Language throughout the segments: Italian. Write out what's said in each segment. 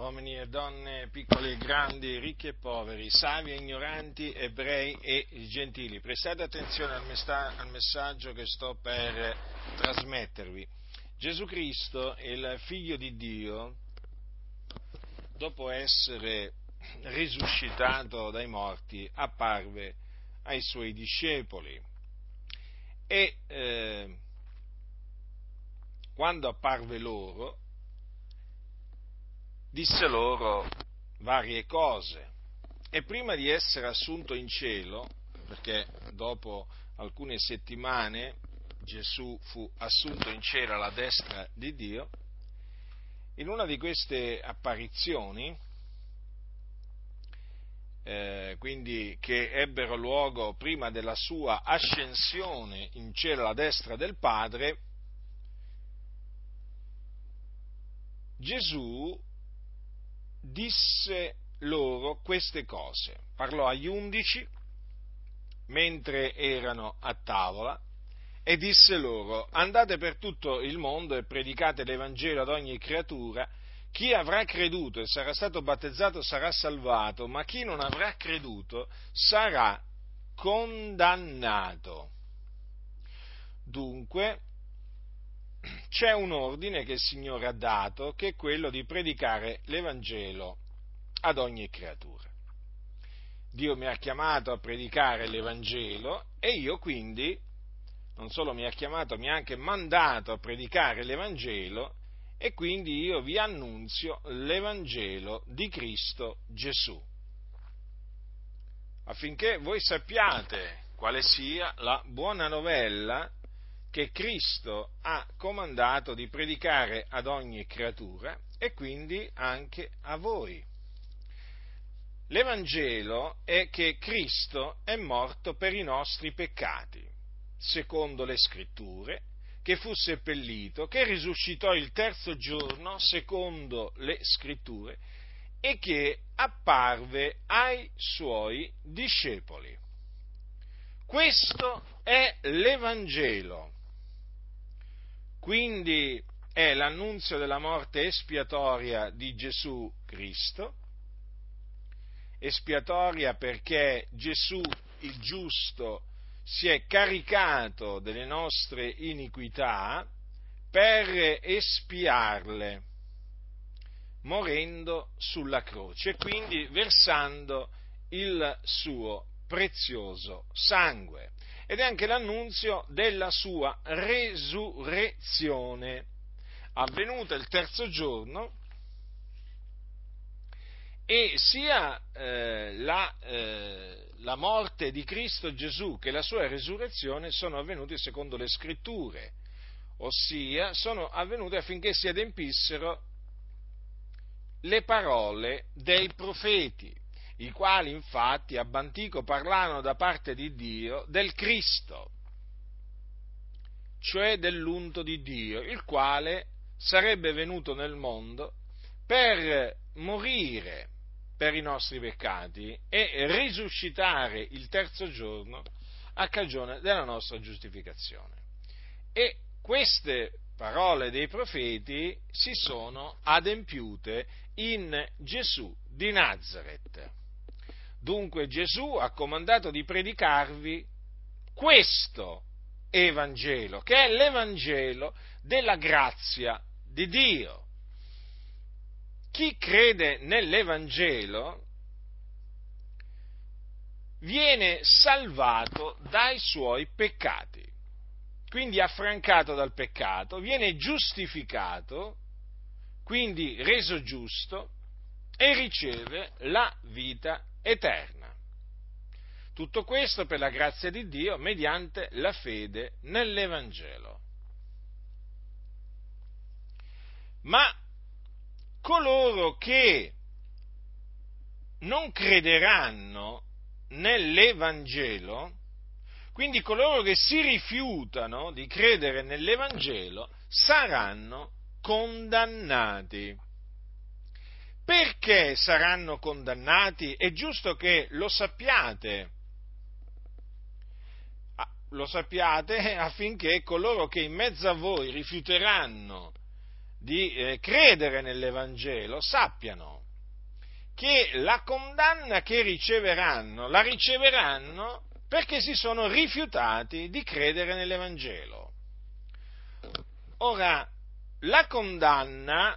uomini e donne, piccoli e grandi, ricchi e poveri, savi e ignoranti, ebrei e gentili. Prestate attenzione al, mesta- al messaggio che sto per trasmettervi. Gesù Cristo, il figlio di Dio, dopo essere risuscitato dai morti, apparve ai suoi discepoli e eh, quando apparve loro disse loro varie cose. E prima di essere assunto in cielo, perché dopo alcune settimane Gesù fu assunto in cielo alla destra di Dio, in una di queste apparizioni, eh, quindi che ebbero luogo prima della sua ascensione in cielo alla destra del Padre, Gesù disse loro queste cose. Parlò agli undici mentre erano a tavola e disse loro andate per tutto il mondo e predicate l'Evangelo ad ogni creatura. Chi avrà creduto e sarà stato battezzato sarà salvato, ma chi non avrà creduto sarà condannato. Dunque, c'è un ordine che il Signore ha dato, che è quello di predicare l'Evangelo ad ogni creatura. Dio mi ha chiamato a predicare l'Evangelo e io quindi, non solo mi ha chiamato, mi ha anche mandato a predicare l'Evangelo e quindi io vi annunzio l'Evangelo di Cristo Gesù, affinché voi sappiate quale sia la buona novella che Cristo ha comandato di predicare ad ogni creatura e quindi anche a voi. L'Evangelo è che Cristo è morto per i nostri peccati, secondo le scritture, che fu seppellito, che risuscitò il terzo giorno, secondo le scritture, e che apparve ai suoi discepoli. Questo è l'Evangelo quindi è l'annunzio della morte espiatoria di Gesù Cristo, espiatoria perché Gesù il giusto si è caricato delle nostre iniquità per espiarle, morendo sulla croce quindi versando il suo prezioso sangue ed è anche l'annunzio della sua resurrezione, avvenuta il terzo giorno, e sia eh, la, eh, la, morte di Cristo Gesù che la sua resurrezione sono avvenuti secondo le scritture, ossia sono avvenute affinché si adempissero le parole dei profeti i quali infatti ab antico parlavano da parte di Dio del Cristo, cioè dell'unto di Dio, il quale sarebbe venuto nel mondo per morire per i nostri peccati e risuscitare il terzo giorno a cagione della nostra giustificazione. E queste parole dei profeti si sono adempiute in Gesù di Nazareth. Dunque Gesù ha comandato di predicarvi questo Evangelo, che è l'Evangelo della grazia di Dio. Chi crede nell'Evangelo viene salvato dai suoi peccati, quindi affrancato dal peccato, viene giustificato, quindi reso giusto e riceve la vita eterna. Tutto questo per la grazia di Dio mediante la fede nell'Evangelo. Ma coloro che non crederanno nell'Evangelo, quindi coloro che si rifiutano di credere nell'Evangelo, saranno condannati perché saranno condannati? È giusto che lo sappiate. Ah, lo sappiate affinché coloro che in mezzo a voi rifiuteranno di eh, credere nell'Evangelo sappiano che la condanna che riceveranno la riceveranno perché si sono rifiutati di credere nell'Evangelo. Ora, la condanna,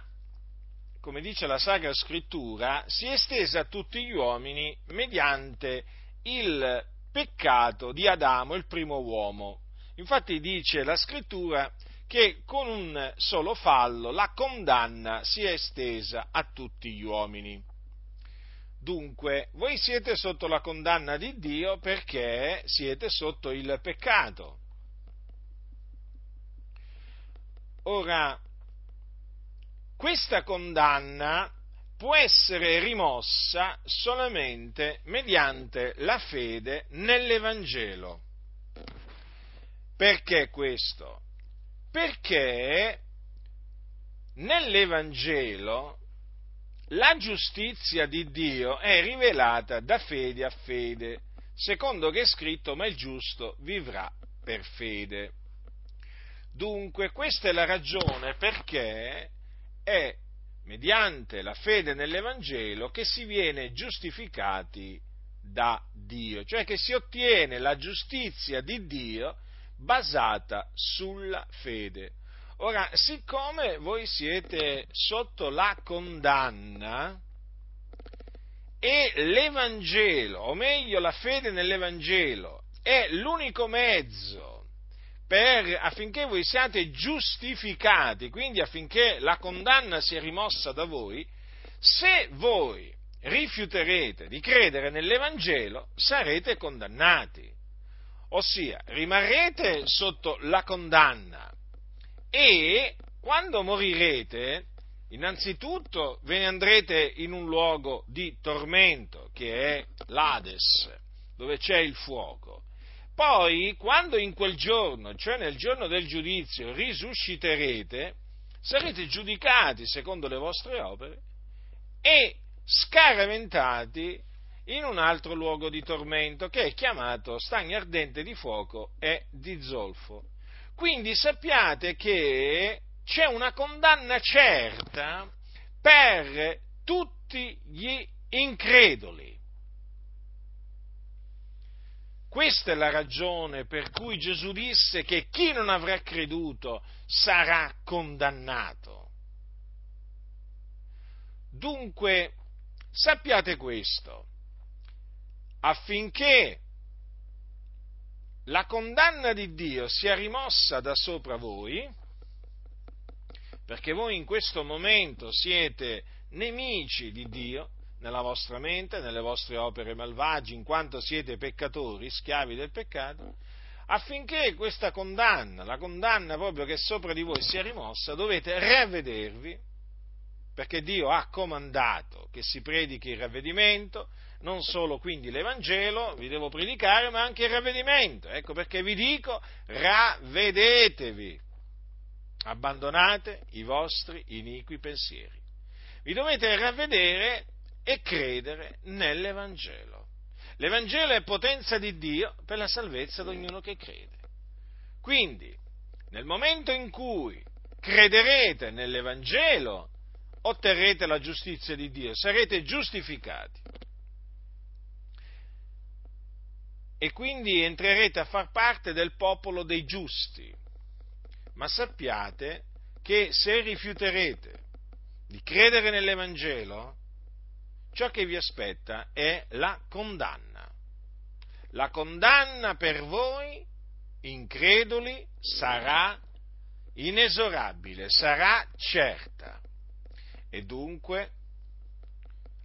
come dice la Sacra Scrittura, si è estesa a tutti gli uomini mediante il peccato di Adamo, il primo uomo. Infatti dice la Scrittura che con un solo fallo la condanna si è estesa a tutti gli uomini. Dunque, voi siete sotto la condanna di Dio perché siete sotto il peccato. Ora, questa condanna può essere rimossa solamente mediante la fede nell'Evangelo. Perché questo? Perché nell'Evangelo la giustizia di Dio è rivelata da fede a fede, secondo che è scritto, ma il giusto vivrà per fede. Dunque, questa è la ragione perché è mediante la fede nell'Evangelo che si viene giustificati da Dio, cioè che si ottiene la giustizia di Dio basata sulla fede. Ora, siccome voi siete sotto la condanna e l'Evangelo, o meglio la fede nell'Evangelo, è l'unico mezzo per, affinché voi siate giustificati, quindi affinché la condanna sia rimossa da voi, se voi rifiuterete di credere nell'Evangelo, sarete condannati. Ossia, rimarrete sotto la condanna e quando morirete, innanzitutto ve ne andrete in un luogo di tormento, che è l'Ades, dove c'è il fuoco poi, quando in quel giorno, cioè nel giorno del giudizio, risusciterete, sarete giudicati secondo le vostre opere e scaraventati in un altro luogo di tormento che è chiamato stagno ardente di fuoco e di zolfo. Quindi sappiate che c'è una condanna certa per tutti gli increduli. Questa è la ragione per cui Gesù disse che chi non avrà creduto sarà condannato. Dunque, sappiate questo, affinché la condanna di Dio sia rimossa da sopra voi, perché voi in questo momento siete nemici di Dio, nella vostra mente, nelle vostre opere malvagie, in quanto siete peccatori, schiavi del peccato, affinché questa condanna, la condanna proprio che sopra di voi sia rimossa, dovete ravvedervi, perché Dio ha comandato che si predichi il ravvedimento, non solo quindi l'Evangelo vi devo predicare, ma anche il ravvedimento. Ecco perché vi dico, ravvedetevi, abbandonate i vostri iniqui pensieri. Vi dovete ravvedere e credere nell'Evangelo. L'Evangelo è potenza di Dio per la salvezza di ognuno che crede. Quindi, nel momento in cui crederete nell'Evangelo, otterrete la giustizia di Dio, sarete giustificati. E quindi entrerete a far parte del popolo dei giusti. Ma sappiate che se rifiuterete di credere nell'Evangelo, ciò che vi aspetta è la condanna. La condanna per voi, increduli, sarà inesorabile, sarà certa. E dunque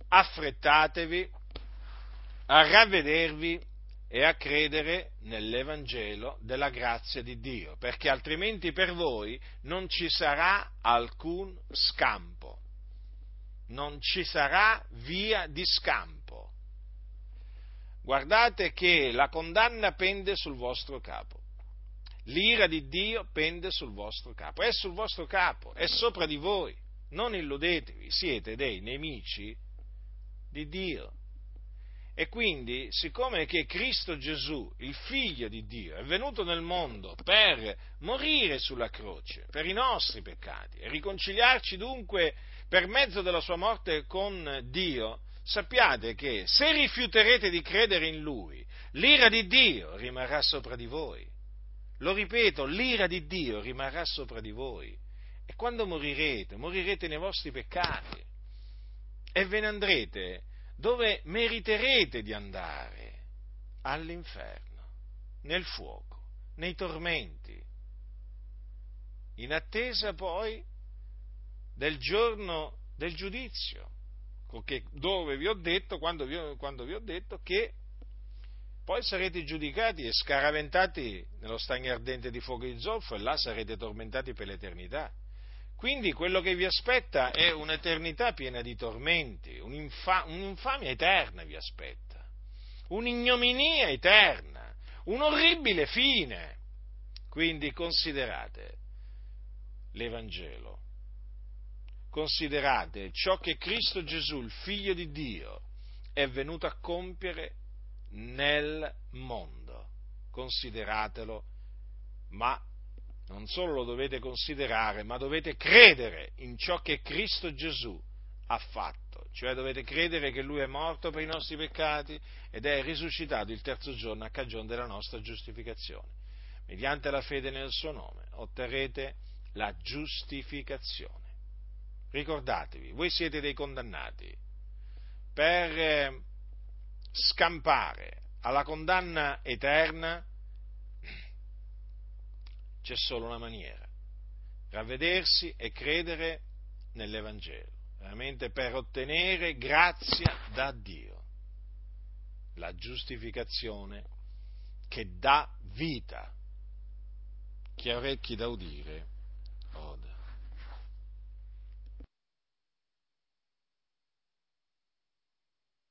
affrettatevi a ravvedervi e a credere nell'Evangelo della grazia di Dio, perché altrimenti per voi non ci sarà alcun scampo non ci sarà via di scampo. Guardate che la condanna pende sul vostro capo. L'ira di Dio pende sul vostro capo, è sul vostro capo, è sopra di voi. Non illudetevi, siete dei nemici di Dio. E quindi, siccome che Cristo Gesù, il figlio di Dio, è venuto nel mondo per morire sulla croce, per i nostri peccati, e riconciliarci dunque per mezzo della sua morte con Dio, sappiate che se rifiuterete di credere in Lui, l'ira di Dio rimarrà sopra di voi. Lo ripeto, l'ira di Dio rimarrà sopra di voi. E quando morirete, morirete nei vostri peccati. E ve ne andrete dove meriterete di andare? All'inferno, nel fuoco, nei tormenti, in attesa poi del giorno del giudizio, dove vi ho detto, quando vi ho, quando vi ho detto che poi sarete giudicati e scaraventati nello stagno ardente di fuoco di zolfo e là sarete tormentati per l'eternità. Quindi quello che vi aspetta è un'eternità piena di tormenti, un'infa- un'infamia eterna vi aspetta, un'ignominia eterna, un orribile fine. Quindi considerate l'Evangelo, considerate ciò che Cristo Gesù, il Figlio di Dio, è venuto a compiere nel mondo. Consideratelo, ma non solo lo dovete considerare, ma dovete credere in ciò che Cristo Gesù ha fatto, cioè dovete credere che Lui è morto per i nostri peccati ed è risuscitato il terzo giorno a cagione della nostra giustificazione. Mediante la fede nel suo nome otterrete la giustificazione. Ricordatevi, voi siete dei condannati per eh, scampare alla condanna eterna c'è solo una maniera, ravvedersi e credere nell'Evangelo, veramente per ottenere grazia da Dio, la giustificazione che dà vita. Chi ha orecchi da udire, oda.